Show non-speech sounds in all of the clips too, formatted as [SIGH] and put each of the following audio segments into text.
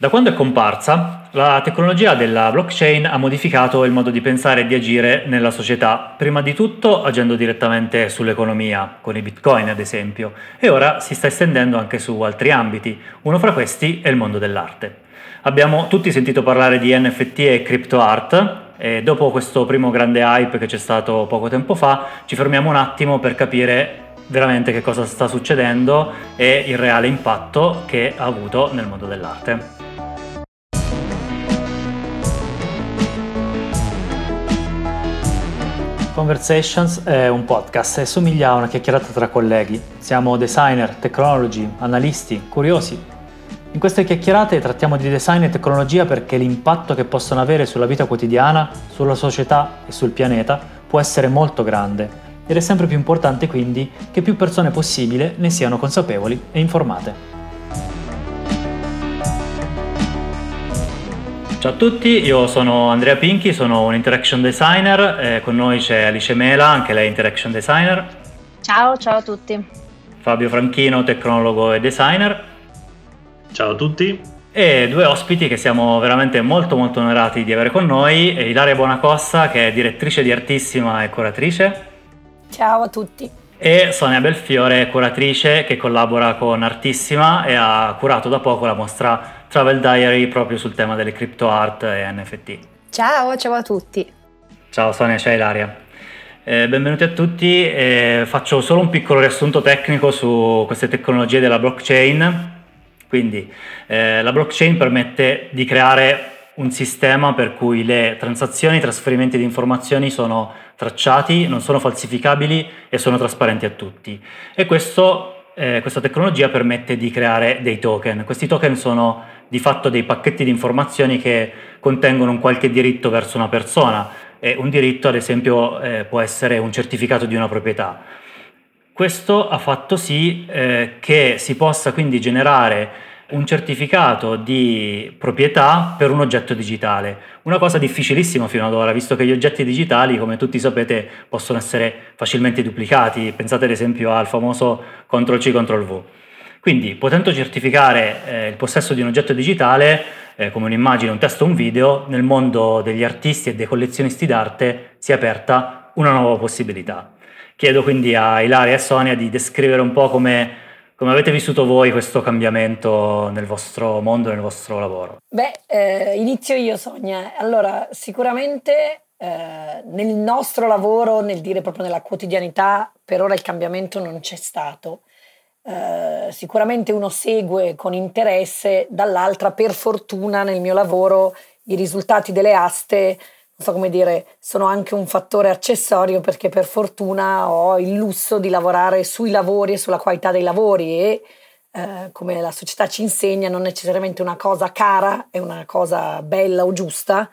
Da quando è comparsa, la tecnologia della blockchain ha modificato il modo di pensare e di agire nella società, prima di tutto agendo direttamente sull'economia, con i bitcoin ad esempio, e ora si sta estendendo anche su altri ambiti. Uno fra questi è il mondo dell'arte. Abbiamo tutti sentito parlare di NFT e crypto art e dopo questo primo grande hype che c'è stato poco tempo fa, ci fermiamo un attimo per capire veramente che cosa sta succedendo e il reale impatto che ha avuto nel mondo dell'arte. Conversations è un podcast e somiglia a una chiacchierata tra colleghi. Siamo designer, technology, analisti, curiosi. In queste chiacchierate trattiamo di design e tecnologia perché l'impatto che possono avere sulla vita quotidiana, sulla società e sul pianeta può essere molto grande ed è sempre più importante quindi che più persone possibile ne siano consapevoli e informate. Ciao a tutti, io sono Andrea Pinchi, sono un interaction designer, eh, con noi c'è Alice Mela, anche lei interaction designer. Ciao, ciao a tutti. Fabio Franchino, tecnologo e designer. Ciao a tutti. E due ospiti che siamo veramente molto molto onorati di avere con noi, Ilaria Buonacossa che è direttrice di Artissima e curatrice. Ciao a tutti. E Sonia Belfiore, curatrice che collabora con Artissima e ha curato da poco la mostra Travel Diary proprio sul tema delle crypto art e NFT. Ciao, ciao a tutti. Ciao Sonia, ciao Ilaria. Eh, benvenuti a tutti, eh, faccio solo un piccolo riassunto tecnico su queste tecnologie della blockchain. Quindi eh, la blockchain permette di creare un sistema per cui le transazioni, i trasferimenti di informazioni sono tracciati, non sono falsificabili e sono trasparenti a tutti. E questo, eh, questa tecnologia permette di creare dei token. Questi token sono di fatto dei pacchetti di informazioni che contengono un qualche diritto verso una persona e un diritto ad esempio eh, può essere un certificato di una proprietà. Questo ha fatto sì eh, che si possa quindi generare un certificato di proprietà per un oggetto digitale, una cosa difficilissima fino ad ora, visto che gli oggetti digitali, come tutti sapete, possono essere facilmente duplicati. Pensate ad esempio al famoso CTRL-C, CTRL-V. Quindi, potendo certificare eh, il possesso di un oggetto digitale, eh, come un'immagine, un testo un video, nel mondo degli artisti e dei collezionisti d'arte si è aperta una nuova possibilità. Chiedo quindi a Ilaria e a Sonia di descrivere un po' come, come avete vissuto voi questo cambiamento nel vostro mondo, nel vostro lavoro. Beh, eh, inizio io Sonia. Allora, sicuramente eh, nel nostro lavoro, nel dire proprio nella quotidianità, per ora il cambiamento non c'è stato. Eh, sicuramente uno segue con interesse, dall'altra per fortuna nel mio lavoro i risultati delle aste, so come dire, sono anche un fattore accessorio perché per fortuna ho il lusso di lavorare sui lavori e sulla qualità dei lavori e eh, come la società ci insegna non necessariamente una cosa cara è una cosa bella o giusta,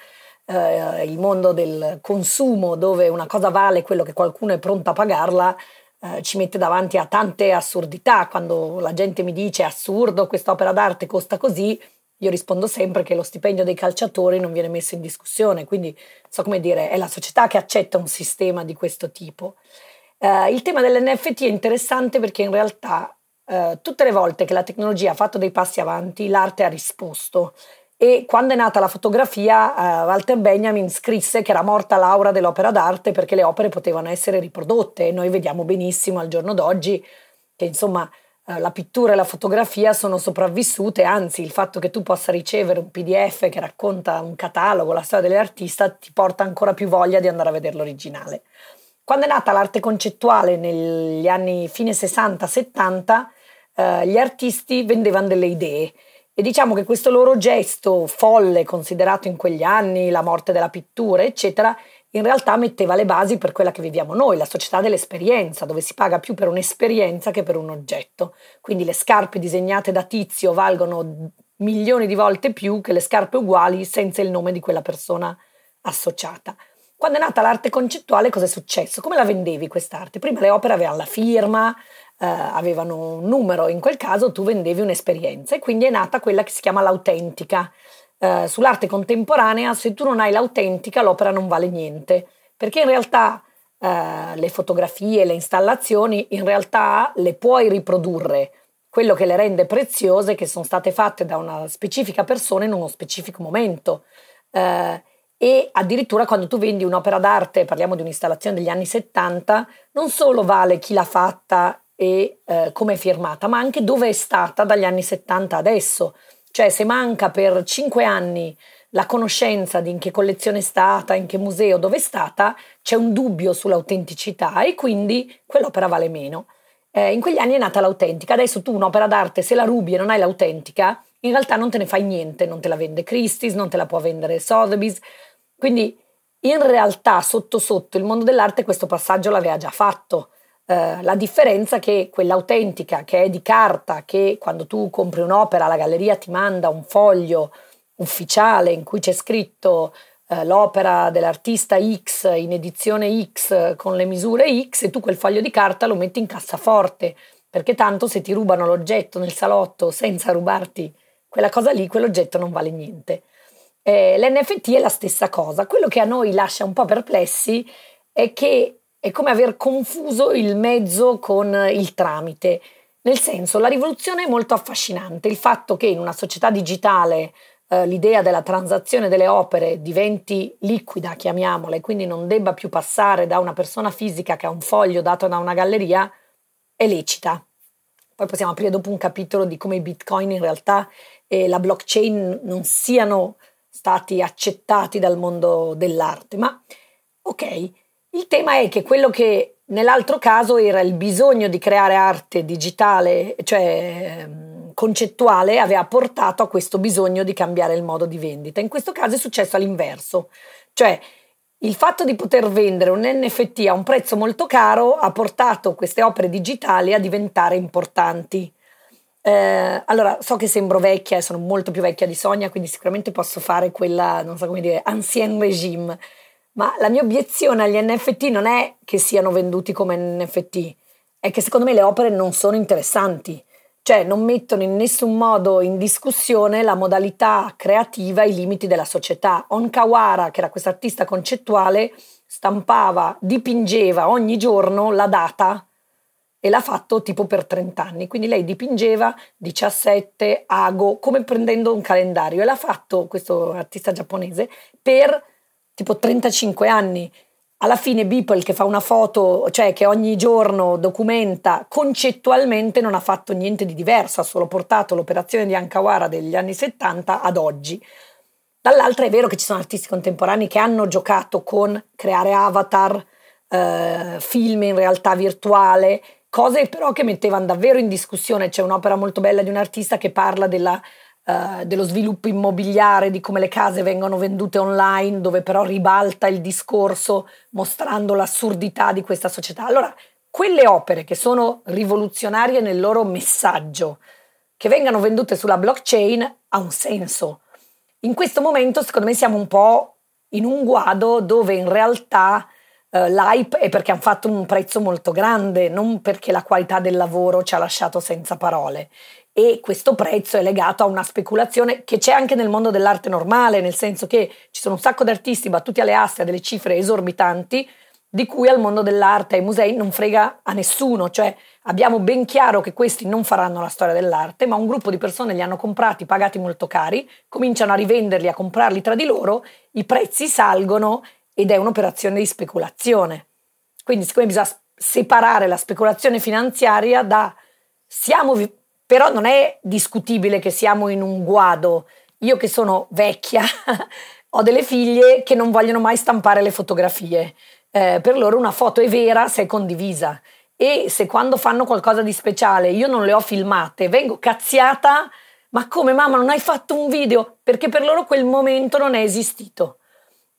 eh, il mondo del consumo dove una cosa vale quello che qualcuno è pronto a pagarla eh, ci mette davanti a tante assurdità. Quando la gente mi dice assurdo, quest'opera d'arte costa così, io rispondo sempre che lo stipendio dei calciatori non viene messo in discussione, quindi so come dire, è la società che accetta un sistema di questo tipo. Uh, il tema dell'NFT è interessante perché in realtà uh, tutte le volte che la tecnologia ha fatto dei passi avanti, l'arte ha risposto e quando è nata la fotografia, uh, Walter Benjamin scrisse che era morta l'aura dell'opera d'arte perché le opere potevano essere riprodotte e noi vediamo benissimo al giorno d'oggi che insomma la pittura e la fotografia sono sopravvissute, anzi il fatto che tu possa ricevere un PDF che racconta un catalogo, la storia dell'artista, ti porta ancora più voglia di andare a vedere l'originale. Quando è nata l'arte concettuale negli anni fine 60-70, uh, gli artisti vendevano delle idee e diciamo che questo loro gesto folle, considerato in quegli anni la morte della pittura, eccetera, in realtà metteva le basi per quella che viviamo noi, la società dell'esperienza, dove si paga più per un'esperienza che per un oggetto. Quindi le scarpe disegnate da tizio valgono milioni di volte più che le scarpe uguali senza il nome di quella persona associata. Quando è nata l'arte concettuale, cosa è successo? Come la vendevi quest'arte? Prima le opere avevano la firma, eh, avevano un numero, in quel caso tu vendevi un'esperienza e quindi è nata quella che si chiama l'autentica. Eh, sull'arte contemporanea, se tu non hai l'autentica, l'opera non vale niente, perché in realtà eh, le fotografie, le installazioni, in realtà le puoi riprodurre, quello che le rende preziose è che sono state fatte da una specifica persona in uno specifico momento. Eh, e addirittura quando tu vendi un'opera d'arte, parliamo di un'installazione degli anni 70, non solo vale chi l'ha fatta e eh, come è firmata, ma anche dove è stata dagli anni 70 adesso. Cioè se manca per cinque anni la conoscenza di in che collezione è stata, in che museo, dove è stata, c'è un dubbio sull'autenticità e quindi quell'opera vale meno. Eh, in quegli anni è nata l'autentica, adesso tu un'opera d'arte se la rubi e non hai l'autentica, in realtà non te ne fai niente, non te la vende Christie's, non te la può vendere Sotheby's, quindi in realtà sotto sotto il mondo dell'arte questo passaggio l'aveva già fatto. Uh, la differenza è che quella autentica, che è di carta, che quando tu compri un'opera la galleria ti manda un foglio ufficiale in cui c'è scritto uh, l'opera dell'artista X in edizione X con le misure X e tu quel foglio di carta lo metti in cassaforte, perché tanto se ti rubano l'oggetto nel salotto senza rubarti quella cosa lì, quell'oggetto non vale niente. Eh, L'NFT è la stessa cosa. Quello che a noi lascia un po' perplessi è che è come aver confuso il mezzo con il tramite. Nel senso, la rivoluzione è molto affascinante. Il fatto che in una società digitale eh, l'idea della transazione delle opere diventi liquida, chiamiamola, e quindi non debba più passare da una persona fisica che ha un foglio dato da una galleria, è lecita. Poi possiamo aprire dopo un capitolo di come i bitcoin in realtà e la blockchain non siano stati accettati dal mondo dell'arte. Ma ok, il tema è che quello che nell'altro caso era il bisogno di creare arte digitale, cioè ehm, concettuale, aveva portato a questo bisogno di cambiare il modo di vendita. In questo caso è successo all'inverso, cioè il fatto di poter vendere un NFT a un prezzo molto caro ha portato queste opere digitali a diventare importanti. Eh, allora, so che sembro vecchia e sono molto più vecchia di Sonia, quindi sicuramente posso fare quella, non so come dire, ancien regime ma la mia obiezione agli NFT non è che siano venduti come NFT, è che secondo me le opere non sono interessanti, cioè non mettono in nessun modo in discussione la modalità creativa e i limiti della società. Onkawara, che era questo artista concettuale, stampava, dipingeva ogni giorno la data e l'ha fatto tipo per 30 anni. Quindi lei dipingeva 17 ago, come prendendo un calendario e l'ha fatto questo artista giapponese per tipo 35 anni. Alla fine Beeple che fa una foto, cioè che ogni giorno documenta, concettualmente non ha fatto niente di diverso, ha solo portato l'operazione di Ankawara degli anni 70 ad oggi. Dall'altra è vero che ci sono artisti contemporanei che hanno giocato con creare avatar, eh, film in realtà virtuale, cose però che mettevano davvero in discussione. C'è un'opera molto bella di un artista che parla della Uh, dello sviluppo immobiliare, di come le case vengono vendute online, dove però ribalta il discorso mostrando l'assurdità di questa società. Allora, quelle opere che sono rivoluzionarie nel loro messaggio, che vengano vendute sulla blockchain, ha un senso. In questo momento, secondo me, siamo un po' in un guado dove in realtà uh, l'hype è perché hanno fatto un prezzo molto grande, non perché la qualità del lavoro ci ha lasciato senza parole e questo prezzo è legato a una speculazione che c'è anche nel mondo dell'arte normale, nel senso che ci sono un sacco di artisti battuti alle aste a delle cifre esorbitanti di cui al mondo dell'arte e ai musei non frega a nessuno, cioè abbiamo ben chiaro che questi non faranno la storia dell'arte, ma un gruppo di persone li hanno comprati, pagati molto cari, cominciano a rivenderli, a comprarli tra di loro, i prezzi salgono ed è un'operazione di speculazione. Quindi siccome bisogna separare la speculazione finanziaria da siamo però non è discutibile che siamo in un guado. Io che sono vecchia [LAUGHS] ho delle figlie che non vogliono mai stampare le fotografie. Eh, per loro una foto è vera se è condivisa. E se quando fanno qualcosa di speciale io non le ho filmate, vengo cazziata, ma come mamma non hai fatto un video? Perché per loro quel momento non è esistito.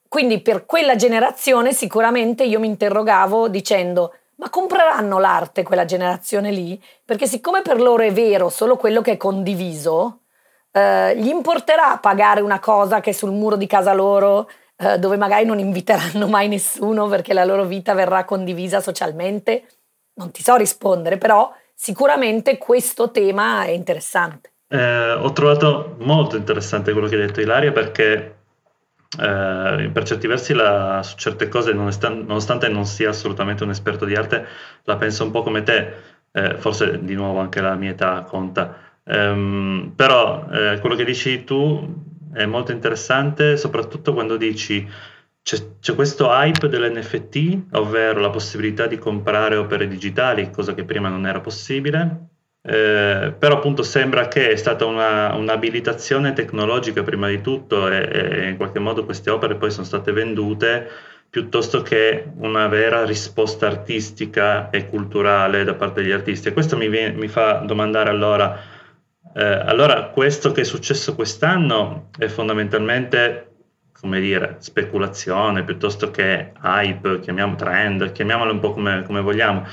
Quindi per quella generazione sicuramente io mi interrogavo dicendo ma compreranno l'arte quella generazione lì? Perché siccome per loro è vero solo quello che è condiviso, eh, gli importerà pagare una cosa che è sul muro di casa loro, eh, dove magari non inviteranno mai nessuno perché la loro vita verrà condivisa socialmente? Non ti so rispondere, però sicuramente questo tema è interessante. Eh, ho trovato molto interessante quello che hai detto Ilaria perché eh, per certi versi la, su certe cose, nonostante non sia assolutamente un esperto di arte, la penso un po' come te. eh, forse di nuovo anche la mia età conta. Um, però eh, quello che dici tu è molto interessante, soprattutto quando dici c'è, c'è, questo hype dell'NFT, ovvero la possibilità di comprare opere digitali, cosa che prima non era possibile. Eh, però appunto sembra che è stata una, un'abilitazione tecnologica prima di tutto e, e in qualche modo queste opere poi sono state vendute piuttosto che una vera risposta artistica e culturale da parte degli artisti. E questo mi, viene, mi fa domandare allora, eh, allora questo che è successo quest'anno è fondamentalmente, come dire, speculazione piuttosto che hype, chiamiamo trend, chiamiamolo un po' come, come vogliamo.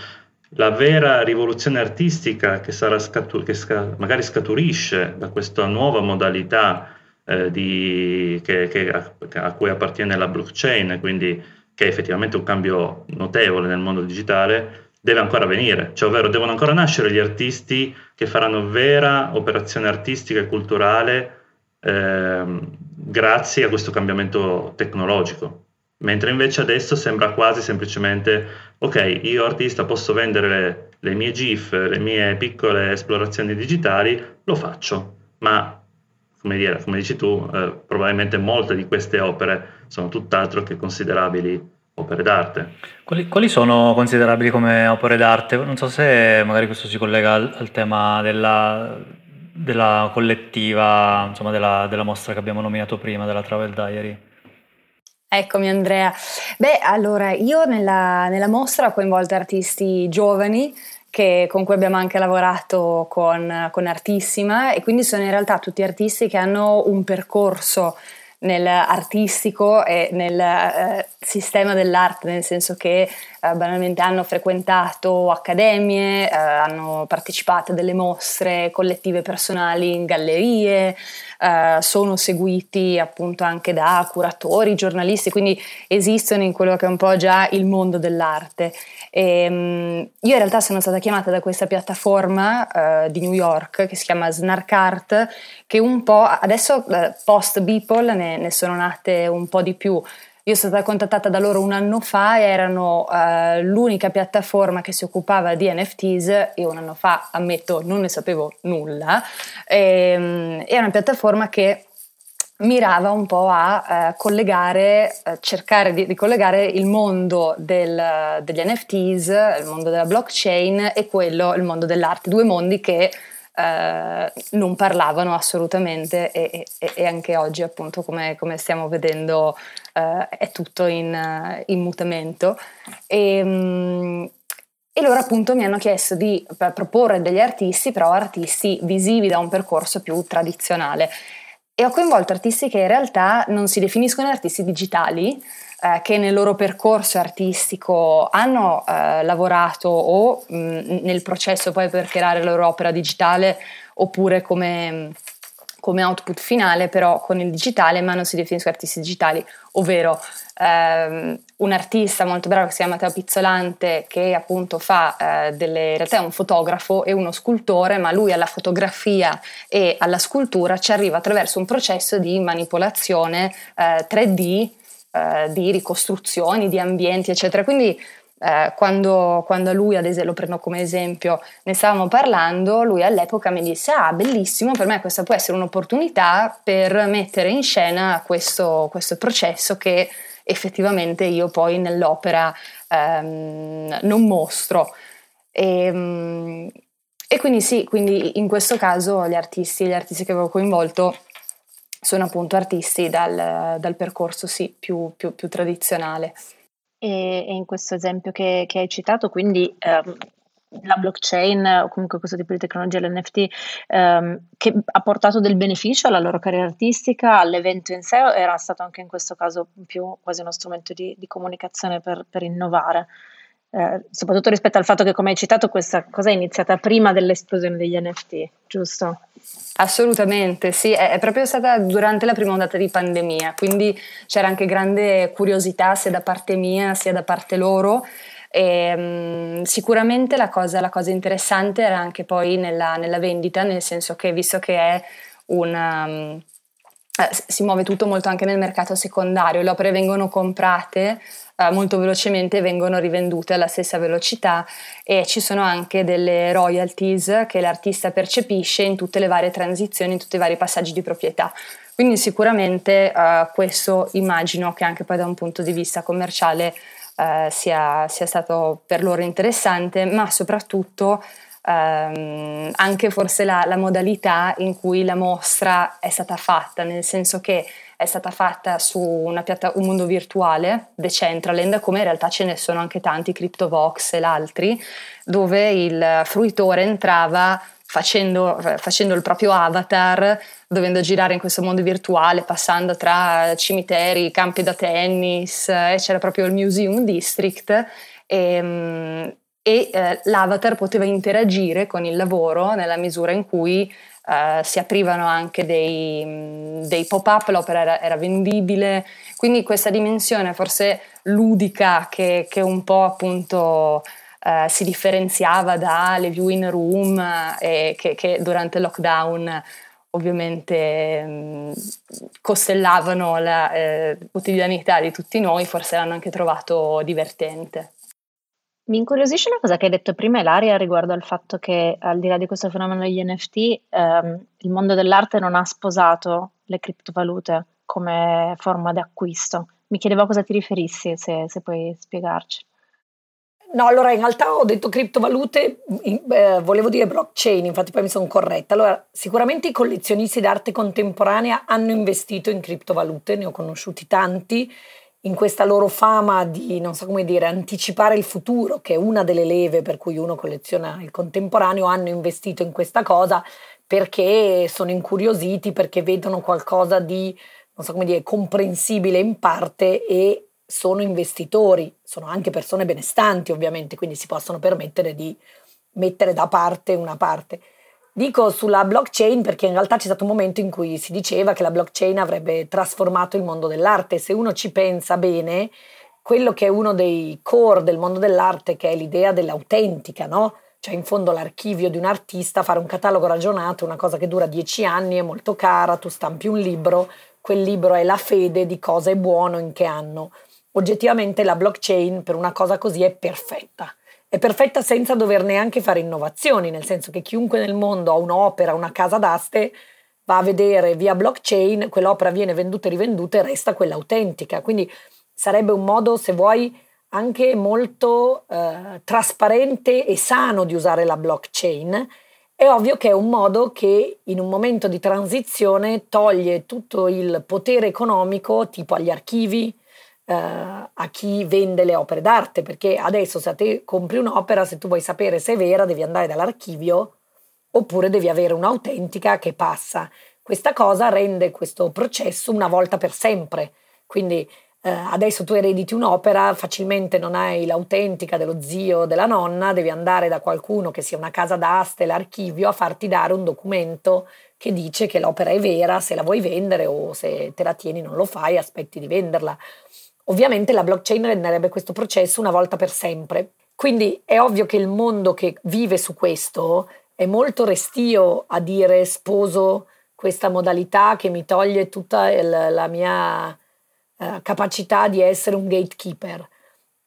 La vera rivoluzione artistica che, scatu- che sca- magari scaturisce da questa nuova modalità eh, di, che, che a, a, cui appartiene la blockchain, quindi che è effettivamente un cambio notevole nel mondo digitale, deve ancora venire, cioè ovvero devono ancora nascere gli artisti che faranno vera operazione artistica e culturale eh, grazie a questo cambiamento tecnologico. Mentre invece adesso sembra quasi semplicemente, ok, io artista posso vendere le, le mie GIF, le mie piccole esplorazioni digitali, lo faccio, ma come, dire, come dici tu, eh, probabilmente molte di queste opere sono tutt'altro che considerabili opere d'arte. Quali, quali, sono considerabili come opere d'arte? Non so se magari questo si collega al, al tema della, della, collettiva, insomma della, della mostra che abbiamo nominato prima, della Travel Diary. Eccomi Andrea. Beh, allora io nella, nella mostra ho coinvolto artisti giovani che, con cui abbiamo anche lavorato con, con Artissima e quindi sono in realtà tutti artisti che hanno un percorso nel artistico e nel eh, sistema dell'arte, nel senso che eh, banalmente hanno frequentato accademie, eh, hanno partecipato a delle mostre collettive personali in gallerie, eh, sono seguiti appunto anche da curatori, giornalisti, quindi esistono in quello che è un po' già il mondo dell'arte. E, um, io in realtà sono stata chiamata da questa piattaforma uh, di New York che si chiama Snarkart, che un po' adesso uh, post Beeple ne, ne sono nate un po' di più. Io sono stata contattata da loro un anno fa e erano uh, l'unica piattaforma che si occupava di NFTs. Io un anno fa, ammetto, non ne sapevo nulla. E, um, è una piattaforma che mirava un po' a eh, collegare, eh, cercare di, di, collegare il mondo del, degli NFTs, il mondo della blockchain e quello, il mondo dell'arte, due mondi che eh, non parlavano assolutamente e, e, e, anche oggi appunto come, come stiamo vedendo eh, è tutto in, in mutamento. E, mh, e loro appunto mi hanno chiesto di proporre degli artisti, però artisti visivi da un percorso più tradizionale e ho coinvolto artisti che in realtà non si definiscono artisti digitali, eh, che nel loro percorso artistico hanno eh, lavorato o mh, nel processo poi per creare la loro opera digitale oppure come, come output finale, però con il digitale, ma non si definiscono artisti digitali, ovvero ehm, un artista molto bravo che si chiama Matteo Pizzolante che appunto fa eh, delle, in realtà è un fotografo e uno scultore, ma lui alla fotografia e alla scultura ci arriva attraverso un processo di manipolazione eh, 3D, eh, di ricostruzioni, di ambienti, eccetera. Quindi eh, quando, quando, lui, ad esempio, lo prendo come esempio, ne stavamo parlando, lui all'epoca mi disse, ah, bellissimo, per me questa può essere un'opportunità per mettere in scena questo, questo processo che effettivamente io poi nell'opera ehm, non mostro. E, ehm, e, quindi sì, quindi in questo caso gli artisti, gli artisti che avevo coinvolto sono appunto artisti dal, dal percorso sì, più, più, più tradizionale. E, e, in questo esempio che, che hai citato, quindi ehm, la blockchain o comunque questo tipo di tecnologia, l'NFT, ehm, che ha portato del beneficio alla loro carriera artistica, all'evento in sé, era stato anche in questo caso più quasi uno strumento di, di comunicazione per, per innovare? Eh, soprattutto rispetto al fatto che, come hai citato, questa cosa è iniziata prima dell'esplosione degli NFT, giusto? Assolutamente, sì, è, è, proprio stata durante la prima ondata di pandemia, quindi c'era anche grande curiosità sia da parte mia sia da parte loro. E, um, sicuramente la cosa, la cosa, interessante era anche poi nella, nella, vendita, nel senso che visto che è una, um, eh, si muove tutto molto anche nel mercato secondario, le opere vengono comprate eh, molto velocemente e vengono rivendute alla stessa velocità e ci sono anche delle royalties che l'artista percepisce in tutte le varie transizioni, in tutti i vari passaggi di proprietà. Quindi sicuramente eh, questo immagino che anche poi da un punto di vista commerciale eh, sia, sia, stato per loro interessante, ma soprattutto ehm, anche forse la, la, modalità in cui la mostra è stata fatta, nel senso che è stata fatta su piatta- un mondo virtuale, Decentraland, come in realtà ce ne sono anche tanti, CryptoVox e altri, dove il fruitore entrava facendo, facendo, il proprio avatar, dovendo girare in questo mondo virtuale, passando tra cimiteri, campi da tennis, e c'era proprio il Museum District e, mm, e eh, l'avatar poteva interagire con il lavoro nella misura in cui eh, si aprivano anche dei, mm, dei, pop-up, l'opera era, era, vendibile, quindi questa dimensione forse ludica che, che un po' appunto eh, si differenziava dalle viewing room e che, che durante il lockdown ovviamente mh, mm, costellavano la eh, quotidianità di tutti noi, forse l'hanno anche trovato divertente. Mi incuriosisce una cosa che hai detto prima, Ilaria, riguardo al fatto che al di là di questo fenomeno degli NFT, ehm, il mondo dell'arte non ha sposato le criptovalute come forma di acquisto. Mi chiedevo a cosa ti riferissi, se, se puoi spiegarci. No, allora in realtà ho detto criptovalute, eh, volevo dire blockchain, infatti poi mi sono corretta. Allora, sicuramente i collezionisti d'arte contemporanea hanno investito in criptovalute, ne ho conosciuti tanti, in questa loro fama di, non so come dire, anticipare il futuro, che è una delle leve per cui uno colleziona il contemporaneo, hanno investito in questa cosa perché sono incuriositi, perché vedono qualcosa di, non so come dire, comprensibile in parte e sono investitori, sono anche persone benestanti ovviamente, quindi si possono permettere di mettere da parte una parte. Dico sulla blockchain perché in realtà c'è stato un momento in cui si diceva che la blockchain avrebbe trasformato il mondo dell'arte. Se uno ci pensa bene, quello che è uno dei core del mondo dell'arte, che è l'idea dell'autentica, no? Cioè in fondo l'archivio di un artista, fare un catalogo ragionato, una cosa che dura dieci anni, è molto cara, tu stampi un libro, quel libro è la fede di cosa è buono in che anno oggettivamente la blockchain per una cosa così è perfetta. È perfetta senza dover neanche fare innovazioni, nel senso che chiunque nel mondo ha un'opera, una casa d'aste, va a vedere via blockchain, quell'opera viene venduta e rivenduta e resta quella autentica. Quindi sarebbe un modo, se vuoi, anche molto eh, trasparente e sano di usare la blockchain. È ovvio che è un modo che in un momento di transizione toglie tutto il potere economico tipo agli archivi, eh, a chi vende le opere d'arte, perché adesso se te compri un'opera, se tu vuoi sapere se è vera, devi andare dall'archivio oppure devi avere un'autentica che passa. Questa cosa rende questo processo una volta per sempre. Quindi eh, adesso tu erediti un'opera, facilmente non hai l'autentica dello zio della nonna, devi andare da qualcuno che sia una casa d'aste, l'archivio, a farti dare un documento che dice che l'opera è vera, se la vuoi vendere o se te la tieni non lo fai, aspetti di venderla. Ovviamente la blockchain renderebbe questo processo una volta per sempre. Quindi è ovvio che il mondo che vive su questo è molto restio a dire sposo questa modalità che mi toglie tutta il, la mia eh, capacità di essere un gatekeeper.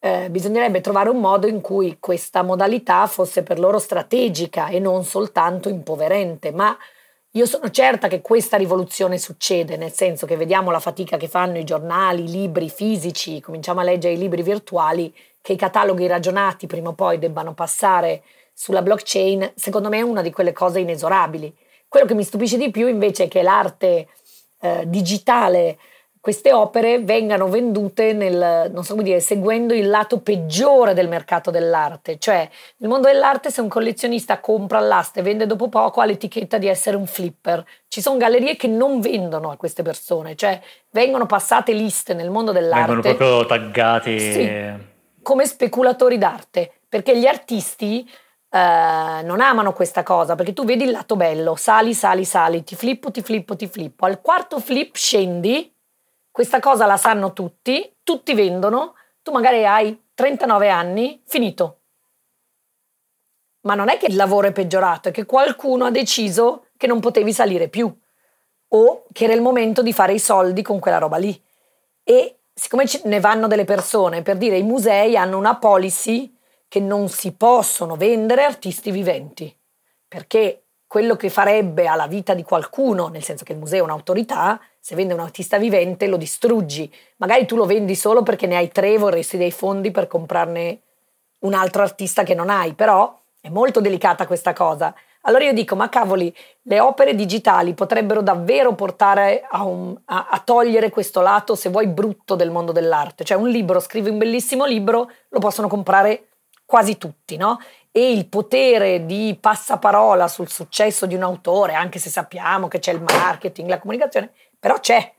Eh, bisognerebbe trovare un modo in cui questa modalità fosse per loro strategica e non soltanto impoverente, ma io sono certa che questa rivoluzione succede, nel senso che vediamo la fatica che fanno i giornali, i libri fisici, cominciamo a leggere i libri virtuali, che i cataloghi ragionati prima o poi debbano passare sulla blockchain, secondo me è una di quelle cose inesorabili. Quello che mi stupisce di più invece è che l'arte eh, digitale queste opere vengano vendute nel, non so come dire, seguendo il lato peggiore del mercato dell'arte. Cioè, nel mondo dell'arte, se un collezionista compra l'asta e vende dopo poco, ha l'etichetta di essere un flipper. Ci sono gallerie che non vendono a queste persone, cioè vengono passate liste nel mondo dell'arte. Vengono proprio taggati. Sì, come speculatori d'arte, perché gli artisti Uh, non amano questa cosa perché tu vedi il lato bello, sali, sali, sali, ti flippo, ti flippo, ti flippo. Al quarto flip scendi questa cosa la sanno tutti, tutti vendono, tu magari hai 39 anni, finito. Ma non è che il lavoro è peggiorato, è che qualcuno ha deciso che non potevi salire più. o che era il momento di fare i soldi con quella roba lì. E siccome ne vanno delle persone, per dire i musei hanno una policy che non si possono vendere artisti viventi, perché quello che farebbe alla vita di qualcuno, nel senso che il museo è un'autorità, se vende un artista vivente lo distruggi. Magari tu lo vendi solo perché ne hai tre e vorresti dei fondi per comprarne un altro artista che non hai, però è molto delicata questa cosa. Allora io dico, ma cavoli, le opere digitali potrebbero davvero portare a, un, a, a, togliere questo lato, se vuoi, brutto del mondo dell'arte. Cioè un libro, scrivi un bellissimo libro, lo possono comprare quasi tutti, no? E il potere di passaparola sul successo di un autore, anche se sappiamo che c'è il marketing, la comunicazione, però c'è.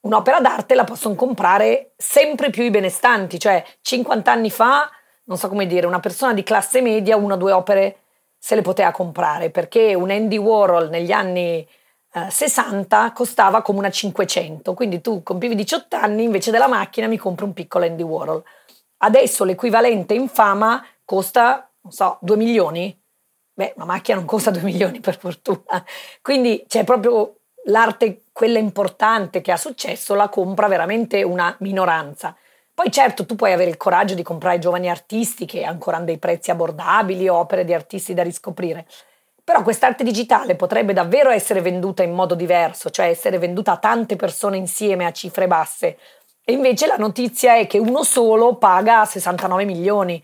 Un'opera d'arte la possono comprare sempre più i benestanti, cioè 50 anni fa, non so come dire, una persona di classe media, una o due opere se le poteva comprare perché un Andy Warhol negli anni eh, 60 costava come una 500, quindi tu compivi 18 anni invece della macchina mi compri un piccolo Andy Warhol. Adesso l'equivalente in fama costa, non so, 2 milioni? Beh, una macchina non costa [LAUGHS] 2 milioni per fortuna. Quindi c'è proprio l'arte, quella importante che ha successo, la compra veramente una minoranza. Poi certo tu puoi avere il coraggio di comprare giovani artisti che ancora hanno dei prezzi abbordabili, opere di artisti da riscoprire. Però quest'arte digitale potrebbe davvero essere venduta in modo diverso, cioè essere venduta a tante persone insieme a cifre basse. E invece la notizia è che uno solo paga 69 milioni.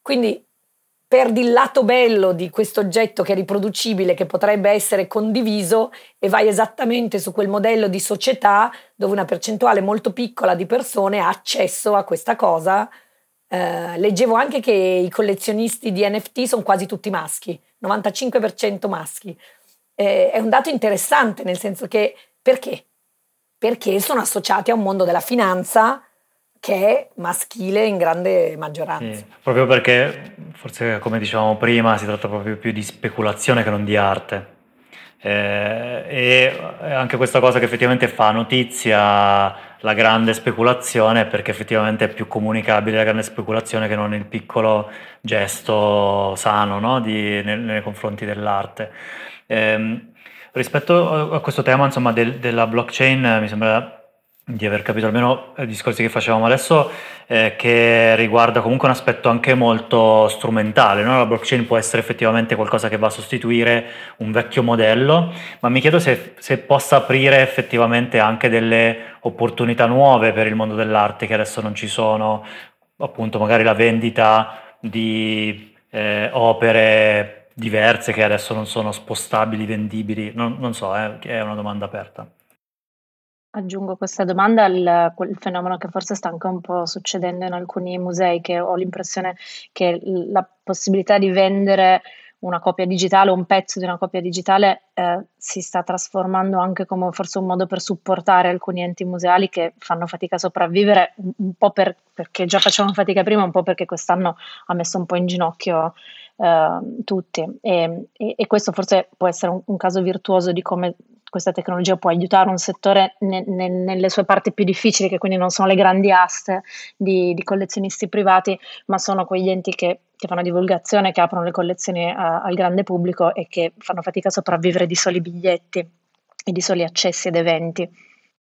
Quindi perdi il lato bello di questo oggetto che è riproducibile, che potrebbe essere condiviso e vai esattamente su quel modello di società dove una percentuale molto piccola di persone ha accesso a questa cosa. Eh, leggevo anche che i collezionisti di NFT sono quasi tutti maschi, 95% maschi. Eh, è un dato interessante nel senso che perché? Perché sono associati a un mondo della finanza che è maschile in grande maggioranza. Sì, proprio perché, forse come dicevamo prima, si tratta proprio più di speculazione che non di arte. Eh, e anche questa cosa che effettivamente fa notizia la grande speculazione perché effettivamente è più comunicabile la grande speculazione che non il piccolo gesto sano no? di, nei, nei, confronti dell'arte. Eh, rispetto a questo tema insomma, del, della blockchain mi sembra di aver capito almeno i discorsi che facevamo adesso, eh, che riguarda comunque un aspetto anche molto strumentale. No? La blockchain può essere effettivamente qualcosa che va a sostituire un vecchio modello, ma mi chiedo se, se possa aprire effettivamente anche delle opportunità nuove per il mondo dell'arte che adesso non ci sono, appunto magari la vendita di eh, opere diverse che adesso non sono spostabili, vendibili, non, non so, eh, è una domanda aperta. Aggiungo questa domanda al quel fenomeno che forse sta anche un po' succedendo in alcuni musei, che ho l'impressione che la possibilità di vendere una copia digitale un pezzo di una copia digitale eh, si sta trasformando anche come forse un modo per supportare alcuni enti museali che fanno fatica a sopravvivere, un po' per, perché già facevano fatica prima, un po' perché quest'anno ha messo un po' in ginocchio eh, tutti. E, e, e, questo forse può essere un, un caso virtuoso di come questa tecnologia può aiutare un settore ne, ne, nelle sue parti più difficili, che quindi non sono le grandi aste di, di collezionisti privati, ma sono quegli enti che, che fanno divulgazione, che aprono le collezioni a, al grande pubblico e che fanno fatica a sopravvivere di soli biglietti e di soli accessi ad eventi.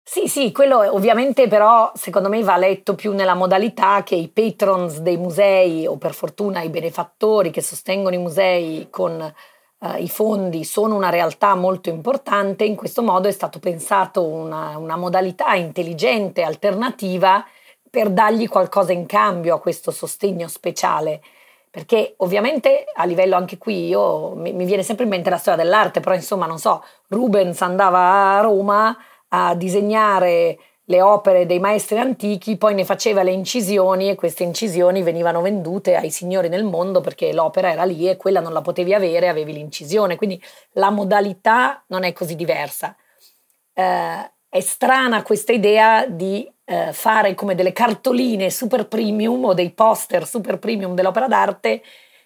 Sì, sì, quello ovviamente però secondo me va letto più nella modalità che i patrons dei musei o per fortuna i benefattori che sostengono i musei con Uh, i fondi sono una realtà molto importante, in questo modo è stato pensato una, una, modalità intelligente, alternativa, per dargli qualcosa in cambio a questo sostegno speciale. Perché ovviamente a livello anche qui io mi, mi viene sempre in mente la storia dell'arte, però insomma non so, Rubens andava a Roma a disegnare le opere dei maestri antichi, poi ne faceva le incisioni e queste incisioni venivano vendute ai signori nel mondo perché l'opera era lì e quella non la potevi avere, avevi l'incisione, quindi la modalità non è così diversa. Eh, è strana questa idea di eh, fare come delle cartoline super premium o dei poster super premium dell'opera d'arte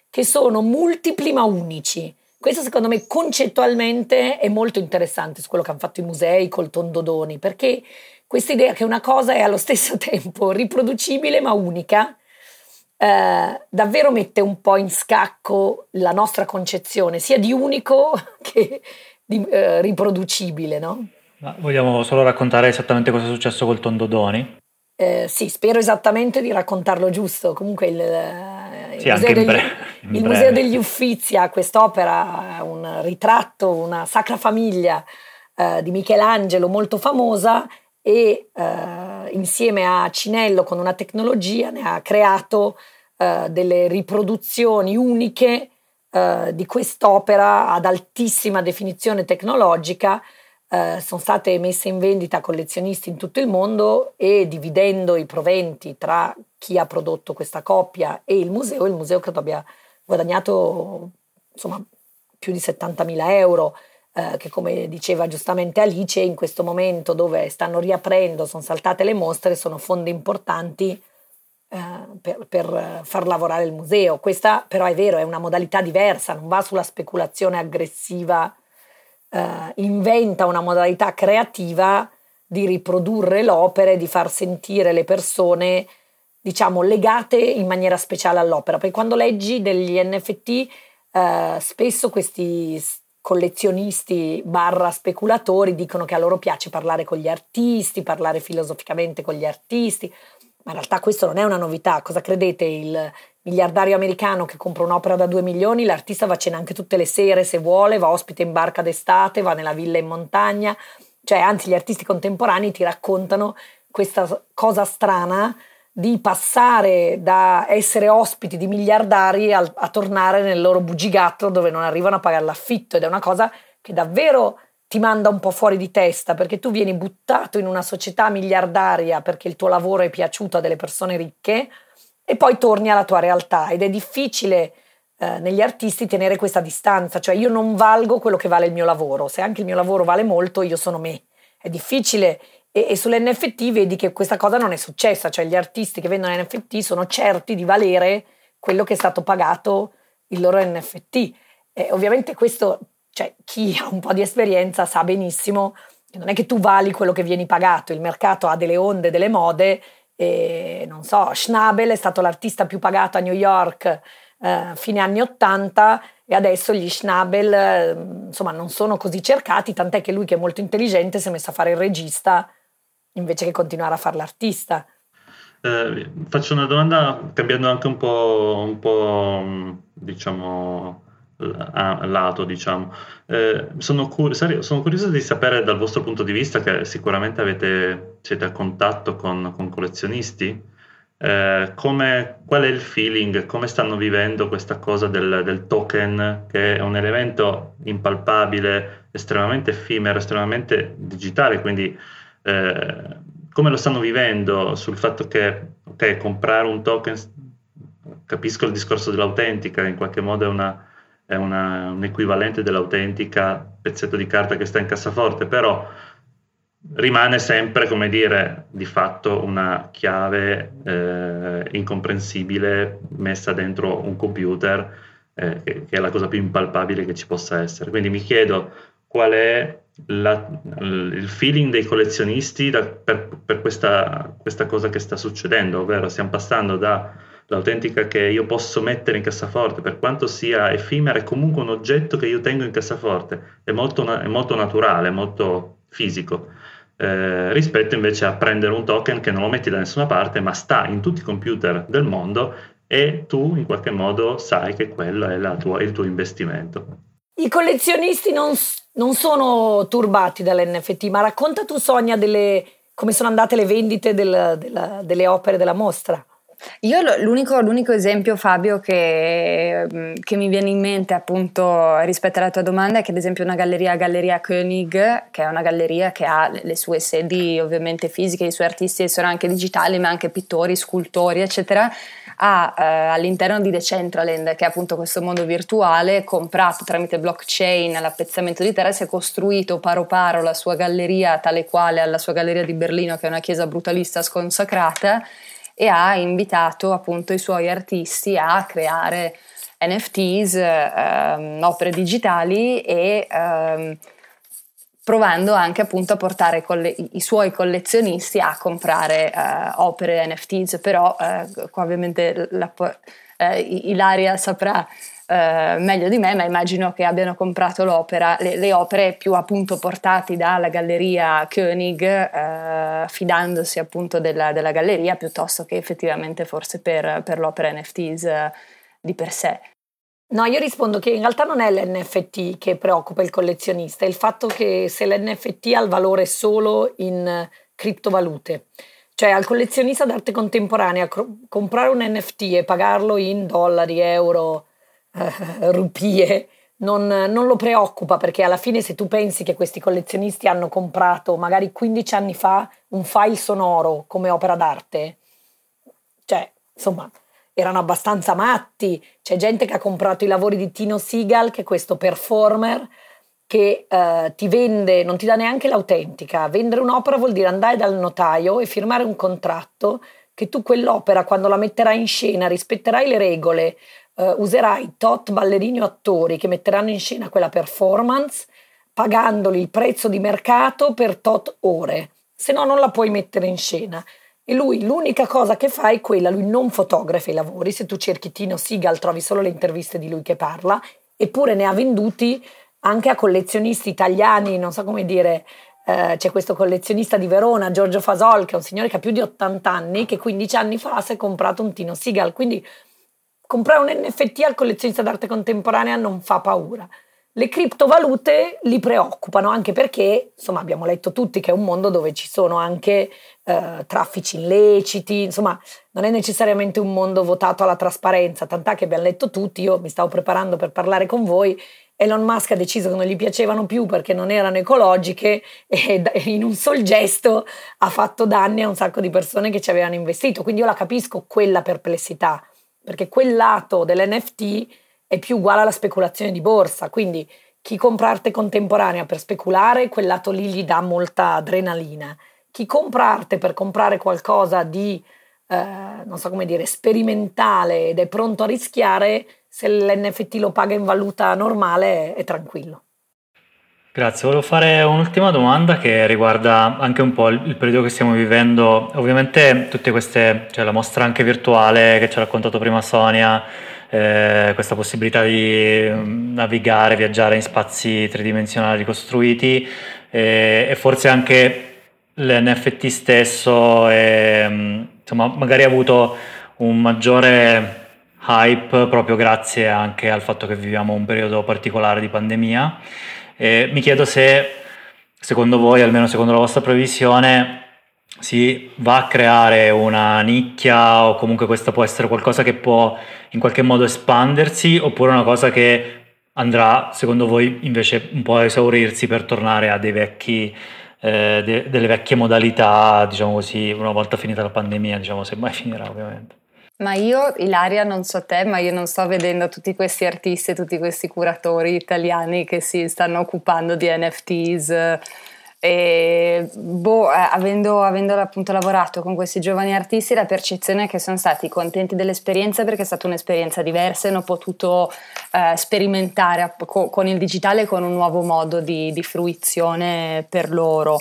che sono multipli ma unici. Questo secondo me concettualmente è molto interessante su quello che hanno fatto i musei col tondodoni, perché questa idea che una cosa è allo stesso [LAUGHS] tempo riproducibile ma unica, eh, davvero mette un po' in scacco la nostra concezione, sia di unico [LAUGHS] che di eh, riproducibile, no? Ma vogliamo solo raccontare esattamente cosa è successo col Tondodoni? Eh, sì, spero esattamente di raccontarlo giusto. Comunque il, il, sì, museo, degli, il museo, degli, Uffizi ha quest'opera, un ritratto, una Sacra Famiglia eh, di Michelangelo molto famosa e eh, insieme a Cinello con una tecnologia ne ha creato eh, delle riproduzioni uniche eh, di quest'opera ad altissima definizione tecnologica eh, sono state messe in vendita a collezionisti in tutto il mondo e dividendo i proventi tra chi ha prodotto questa coppia e il museo, il museo credo abbia guadagnato insomma più di 70.000 euro eh, che come diceva giustamente Alice in questo momento dove stanno riaprendo, sono saltate le mostre, sono fondi importanti eh, per, per, far lavorare il museo. Questa però è vero, è una modalità diversa, non va sulla speculazione aggressiva eh, inventa una modalità creativa di riprodurre l'opera e di far sentire le persone, diciamo, legate in maniera speciale all'opera. Perché quando leggi degli NFT, eh, spesso questi collezionisti barra speculatori dicono che a loro piace parlare con gli artisti, parlare filosoficamente con gli artisti, ma in realtà questo non è una novità. Cosa credete? Il, miliardario americano che compra un'opera da 2 milioni, l'artista va a cena anche tutte le sere se vuole, va ospite in barca d'estate, va nella villa in montagna, cioè anzi gli artisti contemporanei ti raccontano questa cosa strana di passare da essere ospiti di miliardari a, a tornare nel loro bugigattolo dove non arrivano a pagare l'affitto. Ed è una cosa che davvero ti manda un po' fuori di testa perché tu vieni buttato in una società miliardaria perché il tuo lavoro è piaciuto a delle persone ricche e poi torni alla tua realtà ed è difficile eh, negli artisti tenere questa distanza, cioè io non valgo quello che vale il mio lavoro, se anche il mio lavoro vale molto io sono me, è difficile e, e sull'NFT vedi che questa cosa non è successa, cioè gli artisti che vendono NFT sono certi di valere quello che è stato pagato il loro NFT. E ovviamente questo, cioè, chi ha un po' di esperienza sa benissimo che non è che tu vali quello che vieni pagato, il mercato ha delle onde, delle mode e, non so, Schnabel è stato l'artista più pagato a New York eh, fine anni 80 e adesso gli Schnabel eh, insomma non sono così cercati, tant'è che lui che è molto intelligente si è messo a fare il regista invece che continuare a fare l'artista. Eh, faccio una domanda cambiando anche un po', un po' diciamo, lato, diciamo. Eh, sono, cur- sono, curioso di sapere dal vostro punto di vista, che sicuramente avete, siete a contatto con, con collezionisti, eh, come, qual è il feeling, come stanno vivendo questa cosa del, del, token, che è un elemento impalpabile, estremamente effimero, estremamente digitale, quindi eh, come lo stanno vivendo sul fatto che, ok, comprare un token, capisco il discorso dell'autentica, in qualche modo è una è una, un equivalente dell'autentica pezzetto di carta che sta in cassaforte, però rimane sempre, come dire, di fatto una chiave eh, incomprensibile messa dentro un computer, eh, che, è la cosa più impalpabile che ci possa essere. Quindi mi chiedo qual è la, il feeling dei collezionisti da, per, per questa, questa cosa che sta succedendo, ovvero stiamo passando da l'autentica che io posso mettere in cassaforte, per quanto sia effimera, è comunque un oggetto che io tengo in cassaforte, è molto, è molto naturale, molto fisico, eh, rispetto invece a prendere un token che non lo metti da nessuna parte, ma sta in tutti i computer del mondo e tu in qualche modo sai che quello è tua, il tuo investimento. I collezionisti non, non sono turbati dall'NFT, ma racconta tu Sonia delle, come sono andate le vendite del, della, delle opere della mostra. Io l'unico, l'unico esempio, Fabio, che, mm, che, mi viene in mente appunto rispetto alla tua domanda è che ad esempio una galleria, Galleria König, che è una galleria che ha le sue sedi ovviamente fisiche, i suoi artisti sono anche digitali, ma anche pittori, scultori, eccetera, ha eh, all'interno di Decentraland, che è appunto questo mondo virtuale, comprato tramite blockchain l'appezzamento di terra, si è costruito paro paro la sua galleria, tale quale alla sua galleria di Berlino, che è una chiesa brutalista sconsacrata e ha invitato appunto i suoi artisti a creare NFTs, ehm, opere digitali e ehm, provando anche appunto a portare colle- i suoi collezionisti a comprare eh, opere NFTs, però eh, qua ovviamente la, eh, Ilaria saprà eh, meglio di me, ma immagino che abbiano comprato l'opera, le, le opere più appunto portati dalla galleria Koenig, eh, fidandosi appunto della, della, galleria piuttosto che effettivamente forse per, per l'opera NFTs eh, di per sé. No, io rispondo che in realtà non è l'NFT che preoccupa il collezionista, è il fatto che se l'NFT ha il valore solo in criptovalute. Cioè al collezionista d'arte contemporanea comprare un NFT e pagarlo in dollari, euro, eh, rupie, non, non, lo preoccupa perché alla fine se tu pensi che questi collezionisti hanno comprato magari 15 anni fa un file sonoro come opera d'arte, cioè insomma erano abbastanza matti, c'è gente che ha comprato i lavori di Tino Seagal che è questo performer che eh, ti vende, non ti dà neanche l'autentica, vendere un'opera vuol dire andare dal notaio e firmare un contratto che tu quell'opera quando la metterai in scena rispetterai le regole, uh, userai tot ballerini o attori che metteranno in scena quella performance pagandoli il prezzo di mercato per tot ore, se no non la puoi mettere in scena. E lui l'unica cosa che fa è quella, lui non fotografa i lavori, se tu cerchi Tino Seagal trovi solo le interviste di lui che parla, eppure ne ha venduti anche a collezionisti italiani, non so come dire, eh, c'è questo collezionista di Verona, Giorgio Fasol, che è un signore che ha più di 80 anni, che 15 anni fa si è comprato un Tino Seagal, quindi comprare un NFT al collezionista d'arte contemporanea non fa paura. Le criptovalute li preoccupano anche perché, insomma, abbiamo letto tutti che è un mondo dove ci sono anche eh, traffici illeciti, insomma, non è necessariamente un mondo votato alla trasparenza, tant'è che abbiamo letto tutti, io mi stavo preparando per parlare con voi, Elon Musk ha deciso che non gli piacevano più perché non erano ecologiche e in un sol gesto ha fatto danni a un sacco di persone che ci avevano investito, quindi io la capisco quella perplessità perché quel lato dell'NFT è più uguale alla speculazione di borsa, quindi chi compra arte contemporanea per speculare, quel lato lì gli dà molta adrenalina. Chi compra arte per comprare qualcosa di, eh, non so come dire, sperimentale ed è pronto a rischiare, se l'NFT lo paga in valuta normale è tranquillo. Grazie, volevo fare un'ultima domanda che riguarda anche un po' il periodo che stiamo vivendo. Ovviamente tutte queste, cioè la mostra anche virtuale che ci ha raccontato prima Sonia, eh, questa possibilità di mm, navigare, viaggiare in spazi tridimensionali ricostruiti eh, e forse anche l'NFT stesso è, mm, insomma, magari ha avuto un maggiore hype proprio grazie anche al fatto che viviamo un periodo particolare di pandemia. E mi chiedo se, secondo voi, almeno secondo la vostra previsione, si va a creare una nicchia o comunque questo può essere qualcosa che può in qualche modo espandersi oppure una cosa che andrà, secondo voi, invece un po' a esaurirsi per tornare a vecchi, eh, de- delle vecchie modalità, diciamo così, una volta finita la pandemia, diciamo, se mai [LAUGHS] finirà ovviamente. Ma io, Ilaria, non so te, ma io non sto vedendo tutti questi artisti, tutti questi curatori italiani che si stanno occupando di NFTs. E boh, avendo, avendo appunto lavorato con questi giovani artisti, la percezione è che sono stati contenti dell'esperienza perché è stata un'esperienza diversa e hanno potuto eh, sperimentare con il digitale con un nuovo modo di, di fruizione per loro.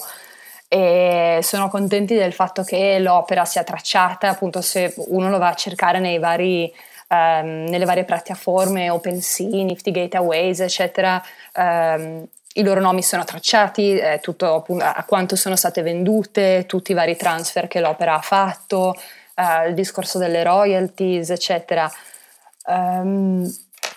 E sono contenti del fatto che l'opera sia tracciata, appunto se uno lo va a cercare nei vari, um, nelle varie piattaforme, OpenSea, Nifty Gateways, eccetera, um, i loro nomi sono tracciati, eh, tutto a quanto sono state vendute, tutti i vari transfer che l'opera ha fatto, uh, il discorso delle royalties, eccetera. Um,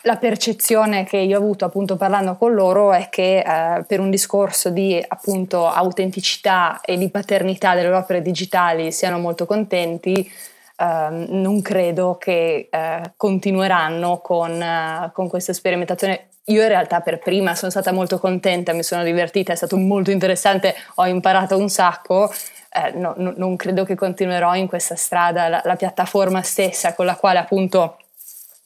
la percezione che io ho avuto appunto parlando con loro è che eh, per un discorso di appunto autenticità e di paternità delle opere digitali siano molto contenti, eh, non credo che eh, continueranno con, eh, con questa sperimentazione. Io in realtà per prima sono stata molto contenta, mi sono divertita, è stato molto interessante, ho imparato un sacco. Eh, no, no, non credo che continuerò in questa strada. La, la piattaforma stessa con la quale appunto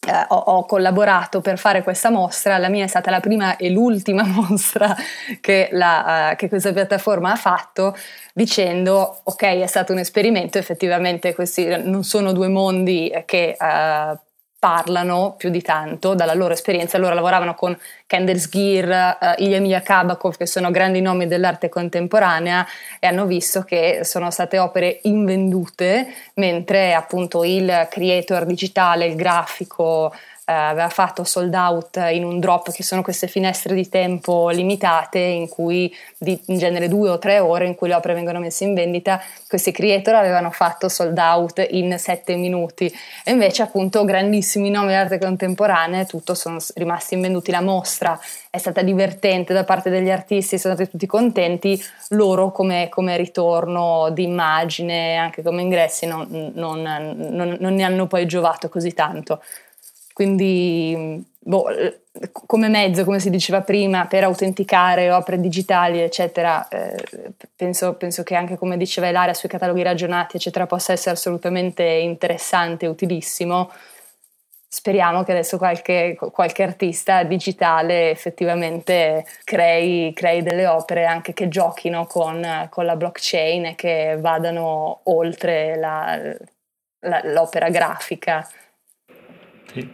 eh, ho, ho, collaborato per fare questa mostra, la mia è stata la prima e l'ultima [LAUGHS] mostra che, la, uh, che questa piattaforma ha fatto, dicendo ok è stato un esperimento, effettivamente questi non sono due mondi che uh, parlano più di tanto dalla loro esperienza. Loro lavoravano con Candace Gear, uh, Ilya Miyakabakov, che sono grandi nomi dell'arte contemporanea e hanno visto che sono state opere invendute, mentre appunto il creator digitale, il grafico, eh, aveva fatto sold out in un drop che sono queste finestre di tempo limitate in cui di, in genere due o tre ore in cui le opere vengono messe in vendita questi creator avevano fatto sold out in sette minuti. E invece appunto grandissimi nomi d'arte contemporanea tutto sono rimasti invenduti. La mostra è stata divertente da parte degli artisti sono stati tutti contenti. Loro come, come ritorno di immagine anche come ingressi non, non, non, non ne hanno poi giovato così tanto quindi, boh, come mezzo, come si diceva prima, per autenticare opere digitali, eccetera, eh, penso, penso, che anche come diceva Ilaria sui cataloghi ragionati, eccetera, possa essere assolutamente interessante e utilissimo. Speriamo che adesso qualche, qualche artista digitale effettivamente crei, crei, delle opere anche che giochino con, con, la blockchain e che vadano oltre la, la, l'opera grafica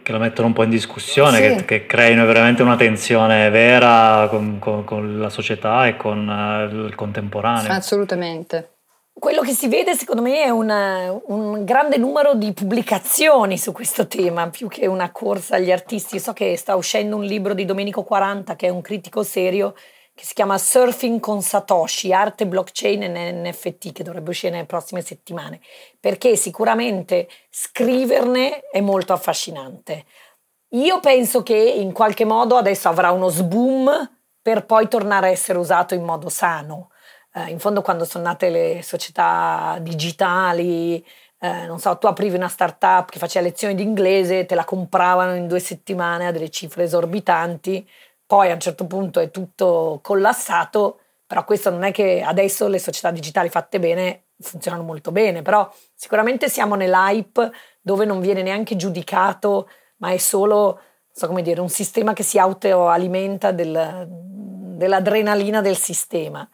che lo mettono un po' in discussione, sì. che, che, creino veramente una tensione vera con, con, con la società e con uh, il contemporaneo. Assolutamente. Quello che si vede secondo me è una, un grande numero di pubblicazioni su questo tema, più che una corsa agli artisti. So che sta uscendo un libro di Domenico 40, che è un critico serio, che si chiama Surfing con Satoshi, arte blockchain e NFT, che dovrebbe uscire nelle prossime settimane, perché sicuramente scriverne è molto affascinante. Io penso che in qualche modo adesso avrà uno sboom per poi tornare a essere usato in modo sano. Eh, in fondo quando sono nate le società digitali, eh, non so, tu aprivi una startup che faceva lezioni di inglese, te la compravano in due settimane a delle cifre esorbitanti, poi a un certo punto è tutto collassato, però questo non è che adesso le società digitali fatte bene funzionano molto bene, però sicuramente siamo nell'hype dove non viene neanche giudicato, ma è solo, so come dire, un sistema che si autoalimenta del, dell'adrenalina del sistema.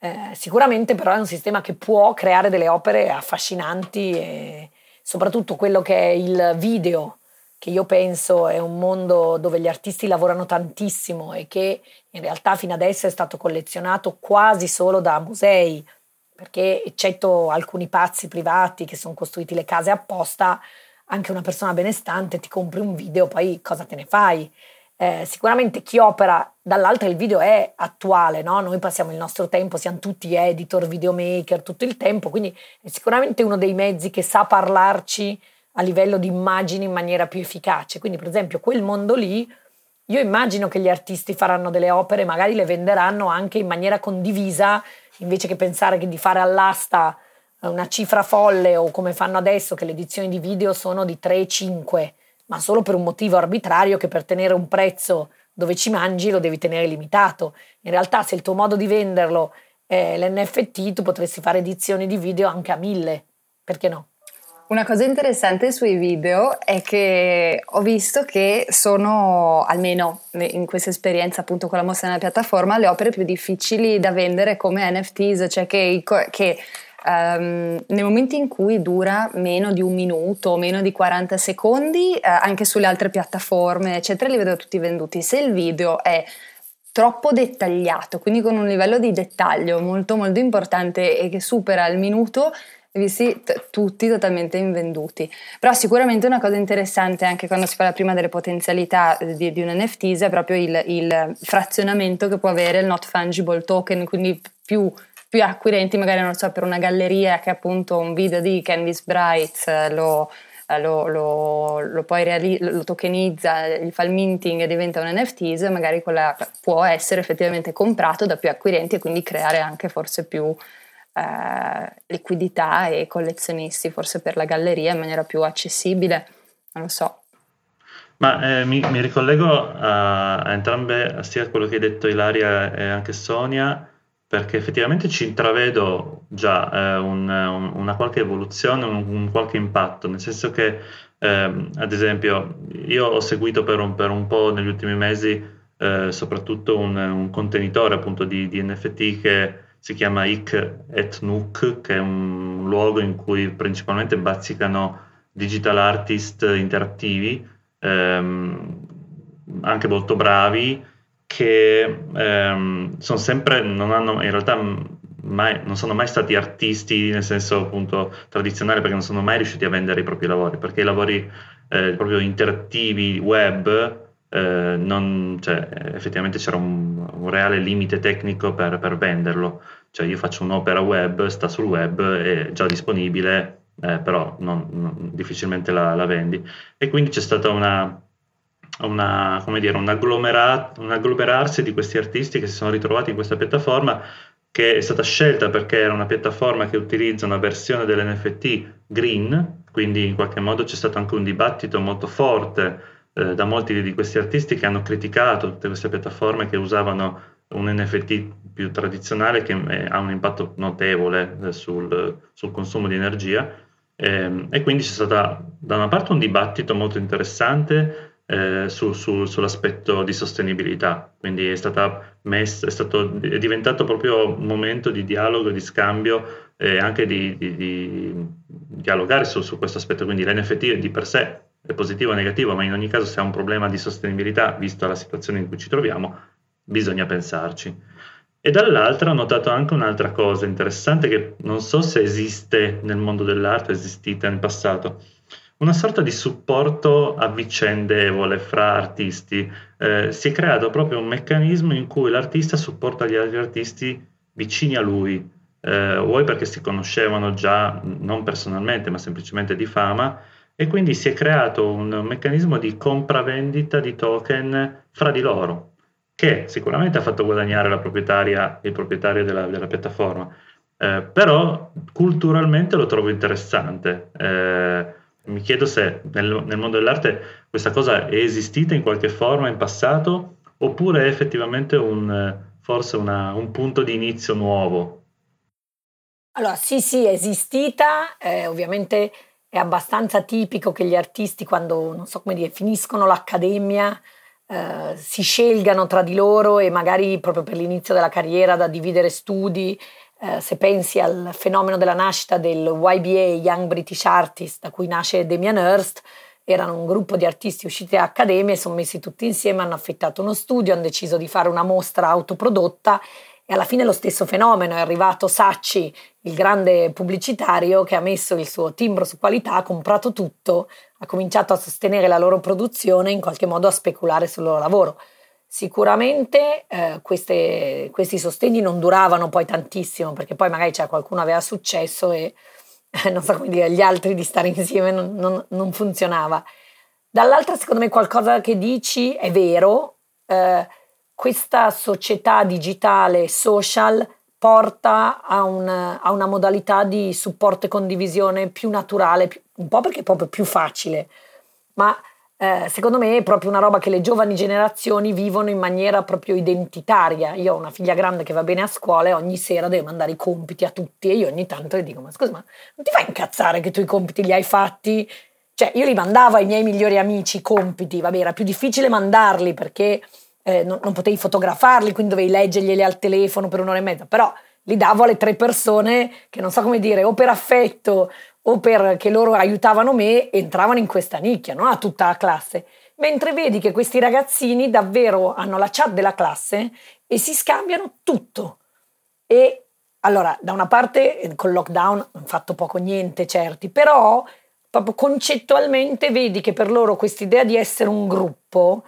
Eh, sicuramente però è un sistema che può creare delle opere affascinanti e soprattutto quello che è il video che io penso è un mondo dove gli artisti lavorano tantissimo e che in realtà fino adesso è stato collezionato quasi solo da musei, perché eccetto alcuni pazzi privati che sono costruiti le case apposta, anche una persona benestante ti compri un video, poi cosa te ne fai? Eh, sicuramente chi opera dall'altra il video è attuale, no? noi passiamo il nostro tempo, siamo tutti editor, videomaker tutto il tempo, quindi è sicuramente uno dei mezzi che sa parlarci a livello di immagini in maniera più efficace. Quindi, per esempio, quel mondo lì, io immagino che gli artisti faranno delle opere, magari le venderanno anche in maniera condivisa, invece che pensare che di fare all'asta una cifra folle o come fanno adesso che le edizioni di video sono di 3-5, ma solo per un motivo arbitrario che per tenere un prezzo dove ci mangi lo devi tenere limitato. In realtà se il tuo modo di venderlo è l'NFT, tu potresti fare edizioni di video anche a 1000, perché no? Una cosa interessante sui video è che ho visto che sono, almeno in questa esperienza appunto con la mostra nella piattaforma, le opere più difficili da vendere come NFTs, cioè che, che um, nel momento in cui dura meno di un minuto, meno di 40 secondi, uh, anche sulle altre piattaforme, eccetera, li vedo tutti venduti. Se il video è troppo dettagliato, quindi con un livello di dettaglio molto molto importante e che supera il minuto, visti t- tutti totalmente invenduti. Però sicuramente una cosa interessante anche quando si parla prima delle potenzialità di, di un NFT è proprio il, il, frazionamento che può avere il not fungible token, quindi più, più acquirenti magari non so per una galleria che appunto un video di Candice Bright eh, lo, eh, lo, lo, lo, poi reali- lo tokenizza, gli fa il minting e diventa un NFT, magari quella può essere effettivamente comprato da più acquirenti e quindi creare anche forse più eh, liquidità e collezionisti, forse per la galleria in maniera più accessibile, non lo so. Ma eh, mi, mi, ricollego a, a, entrambe, sia a quello che hai detto Ilaria e anche Sonia, perché effettivamente ci intravedo già eh, un, un, una qualche evoluzione, un, un, qualche impatto, nel senso che, eh, ad esempio, io ho seguito per un, per po' negli ultimi mesi eh, soprattutto un, contenitore appunto di, di NFT che si chiama Ik et Nook, che è un luogo in cui principalmente bazzicano digital artist interattivi, ehm, anche molto bravi, che ehm, sono sempre, non hanno, in realtà mai, non sono mai stati artisti nel senso appunto tradizionale perché non sono mai riusciti a vendere i propri lavori, perché i lavori eh, proprio interattivi web eh, non, cioè, effettivamente c'era un, un, reale limite tecnico per, per, venderlo. Cioè io faccio un'opera web, sta sul web, è già disponibile, eh, però non, non, difficilmente la, la, vendi. E quindi c'è stata una, una, dire, un, un agglomerarsi di questi artisti che si sono ritrovati in questa piattaforma che è stata scelta perché era una piattaforma che utilizza una versione dell'NFT green, quindi in qualche modo c'è stato anche un dibattito molto forte eh, da molti di questi artisti che hanno criticato tutte queste piattaforme che usavano un NFT più tradizionale che eh, ha un impatto notevole eh, sul, sul consumo di energia. Eh, e quindi c'è stato da una parte un dibattito molto interessante eh, su, su, sull'aspetto di sostenibilità, quindi è, messa, è, stato, è diventato proprio un momento di dialogo, di scambio e anche di, di, di dialogare su, su, questo aspetto, quindi l'NFT di per sé è positivo o negativo, ma in ogni caso se ha un problema di sostenibilità, vista la situazione in cui ci troviamo, bisogna pensarci. E dall'altra ho notato anche un'altra cosa interessante che non so se esiste nel mondo dell'arte, esistita nel passato, una sorta di supporto avvicendevole fra artisti. Eh, si è creato proprio un meccanismo in cui l'artista supporta gli altri artisti vicini a lui, eh, vuoi perché si conoscevano già non personalmente ma semplicemente di fama e quindi si è creato un meccanismo di compravendita di token fra di loro, che sicuramente ha fatto guadagnare la proprietaria, il proprietario della, della piattaforma, eh, però culturalmente lo trovo interessante. Eh, mi chiedo se nel, nel, mondo dell'arte questa cosa è esistita in qualche forma in passato oppure è effettivamente un, forse una, un punto di inizio nuovo. Allora, sì, sì, è esistita, eh, ovviamente è abbastanza tipico che gli artisti quando, non so come dire, finiscono l'accademia eh, si scelgano tra di loro e magari proprio per l'inizio della carriera da dividere studi. Eh, se pensi al fenomeno della nascita del YBA, Young British Artist, da cui nasce Damian Hirst, erano un gruppo di artisti usciti da accademia e sono messi tutti insieme, hanno affittato uno studio, hanno deciso di fare una mostra autoprodotta e alla fine lo stesso fenomeno è arrivato Sacci, il grande pubblicitario, che ha messo il suo timbro su qualità, ha comprato tutto, ha cominciato a sostenere la loro produzione in qualche modo a speculare sul loro lavoro. Sicuramente eh, queste, questi sostegni non duravano poi tantissimo, perché poi magari cioè, qualcuno aveva successo e [LAUGHS] non so come dire, gli altri di stare insieme non, non, non funzionava. Dall'altra, secondo me, qualcosa che dici è vero. Eh, questa società digitale social porta a, un, a, una modalità di supporto e condivisione più naturale, un po' perché è proprio più facile, ma eh, secondo me è proprio una roba che le giovani generazioni vivono in maniera proprio identitaria. Io ho una figlia grande che va bene a scuola e ogni sera deve mandare i compiti a tutti e io ogni tanto le dico ma scusa ma non ti fai incazzare che tu i compiti li hai fatti? Cioè io li mandavo ai miei migliori amici i compiti, vabbè era più difficile mandarli perché eh, non, non, potevi fotografarli, quindi dovevi leggerglieli al telefono per un'ora e mezza, però li davo alle tre persone che non so come dire, o per affetto o perché loro aiutavano me, entravano in questa nicchia, non a tutta la classe. Mentre vedi che questi ragazzini davvero hanno la chat della classe e si scambiano tutto. E allora, da una parte eh, col lockdown hanno fatto poco niente, certi, però proprio concettualmente vedi che per loro quest'idea di essere un gruppo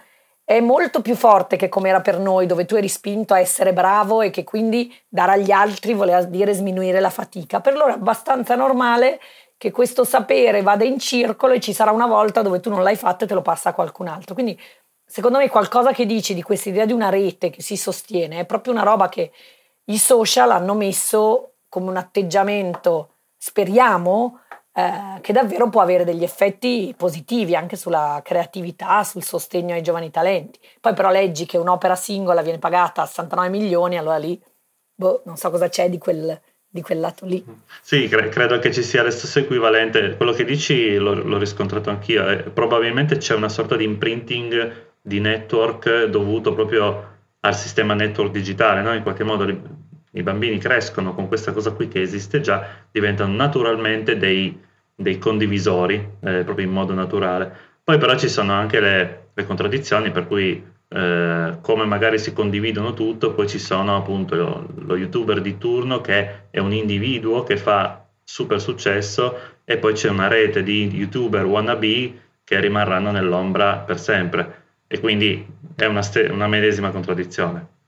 è molto più forte che come era per noi, dove tu eri spinto a essere bravo e che quindi dare agli altri voleva dire sminuire la fatica. Per loro è abbastanza normale che questo sapere vada in circolo e ci sarà una volta dove tu non l'hai fatto e te lo passa a qualcun altro. Quindi secondo me qualcosa che dici di questa idea di una rete che si sostiene è proprio una roba che i social hanno messo come un atteggiamento, speriamo, eh, che davvero può avere degli effetti positivi anche sulla creatività, sul sostegno ai giovani talenti. Poi però leggi che un'opera singola viene pagata a 69 milioni, allora lì boh, non so cosa c'è di quel, di quel lato lì. Sì, cre- credo che ci sia lo stesso equivalente. Quello che dici l'ho, l'ho riscontrato anch'io. Eh, probabilmente c'è una sorta di imprinting di network dovuto proprio al sistema network digitale, no? in qualche modo i bambini crescono con questa cosa qui che esiste già, diventano naturalmente dei, dei condivisori, eh, proprio in modo naturale. Poi però ci sono anche le, le, contraddizioni per cui eh, come magari si condividono tutto, poi ci sono appunto lo, lo youtuber di turno che è un individuo che fa super successo e poi c'è una rete di youtuber wannabe che rimarranno nell'ombra per sempre e quindi è una, ste- una medesima contraddizione.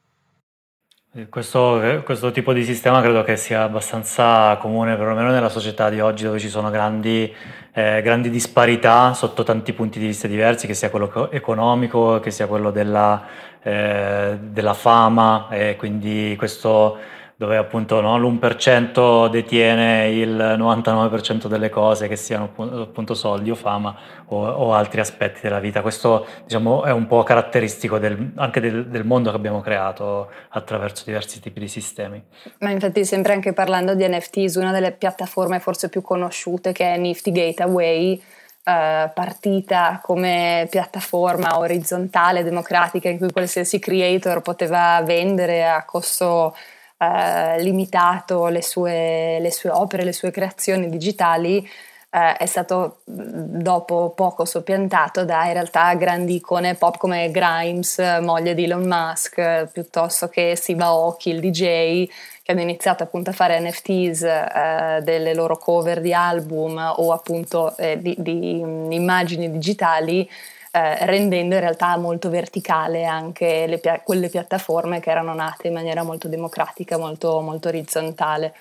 Questo, questo, tipo di sistema credo che sia abbastanza comune, perlomeno nella società di oggi, dove ci sono grandi, eh, grandi disparità sotto tanti punti di vista diversi, che sia quello economico, che sia quello della, eh, della fama, e quindi questo dove appunto no, l'1% detiene il 99% delle cose, che siano appunto soldi o fama o, o altri aspetti della vita. Questo diciamo, è un po' caratteristico del, anche del, del, mondo che abbiamo creato attraverso diversi tipi di sistemi. Ma infatti sempre anche parlando di NFTs, una delle piattaforme forse più conosciute che è Nifty Gateway, Uh, partita come piattaforma orizzontale, democratica, in cui qualsiasi creator poteva vendere a costo eh, limitato le sue, le sue, opere, le sue creazioni digitali, eh, è stato dopo poco soppiantato da in realtà grandi icone pop come Grimes, moglie di Elon Musk, piuttosto che Steve Aoki, il DJ, che hanno iniziato appunto a fare NFTs eh, delle loro cover di album o appunto eh, di, di immagini digitali eh, rendendo in realtà molto verticale anche le, quelle piattaforme che erano nate in maniera molto democratica, molto, molto orizzontale.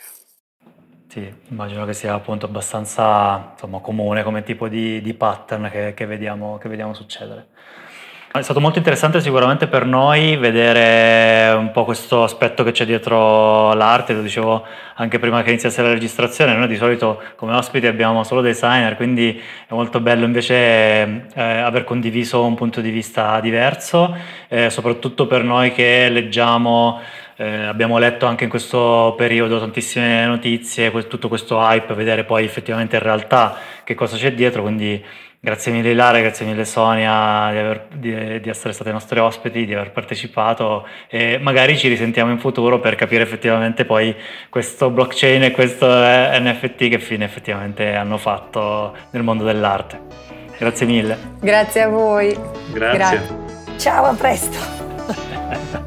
Sì, immagino che sia appunto abbastanza insomma, comune come tipo di, di pattern che, che, vediamo, che vediamo succedere. È stato molto interessante sicuramente per noi vedere un po' questo aspetto che c'è dietro l'arte, lo dicevo anche prima che iniziasse la registrazione, noi di solito come ospiti abbiamo solo designer, quindi è molto bello invece eh, aver condiviso un punto di vista diverso, eh, soprattutto per noi che leggiamo eh, abbiamo letto anche in questo periodo tantissime notizie, tutto questo hype, vedere poi effettivamente in realtà che cosa c'è dietro, quindi Grazie mille Ilaria, grazie mille Sonia di, aver, di, di, essere state nostre ospiti, di aver partecipato e magari ci risentiamo in futuro per capire effettivamente poi questo blockchain e questo NFT che fine effettivamente hanno fatto nel mondo dell'arte. Grazie mille. Grazie a voi. Grazie. Grazie. Ciao, a presto. [LAUGHS]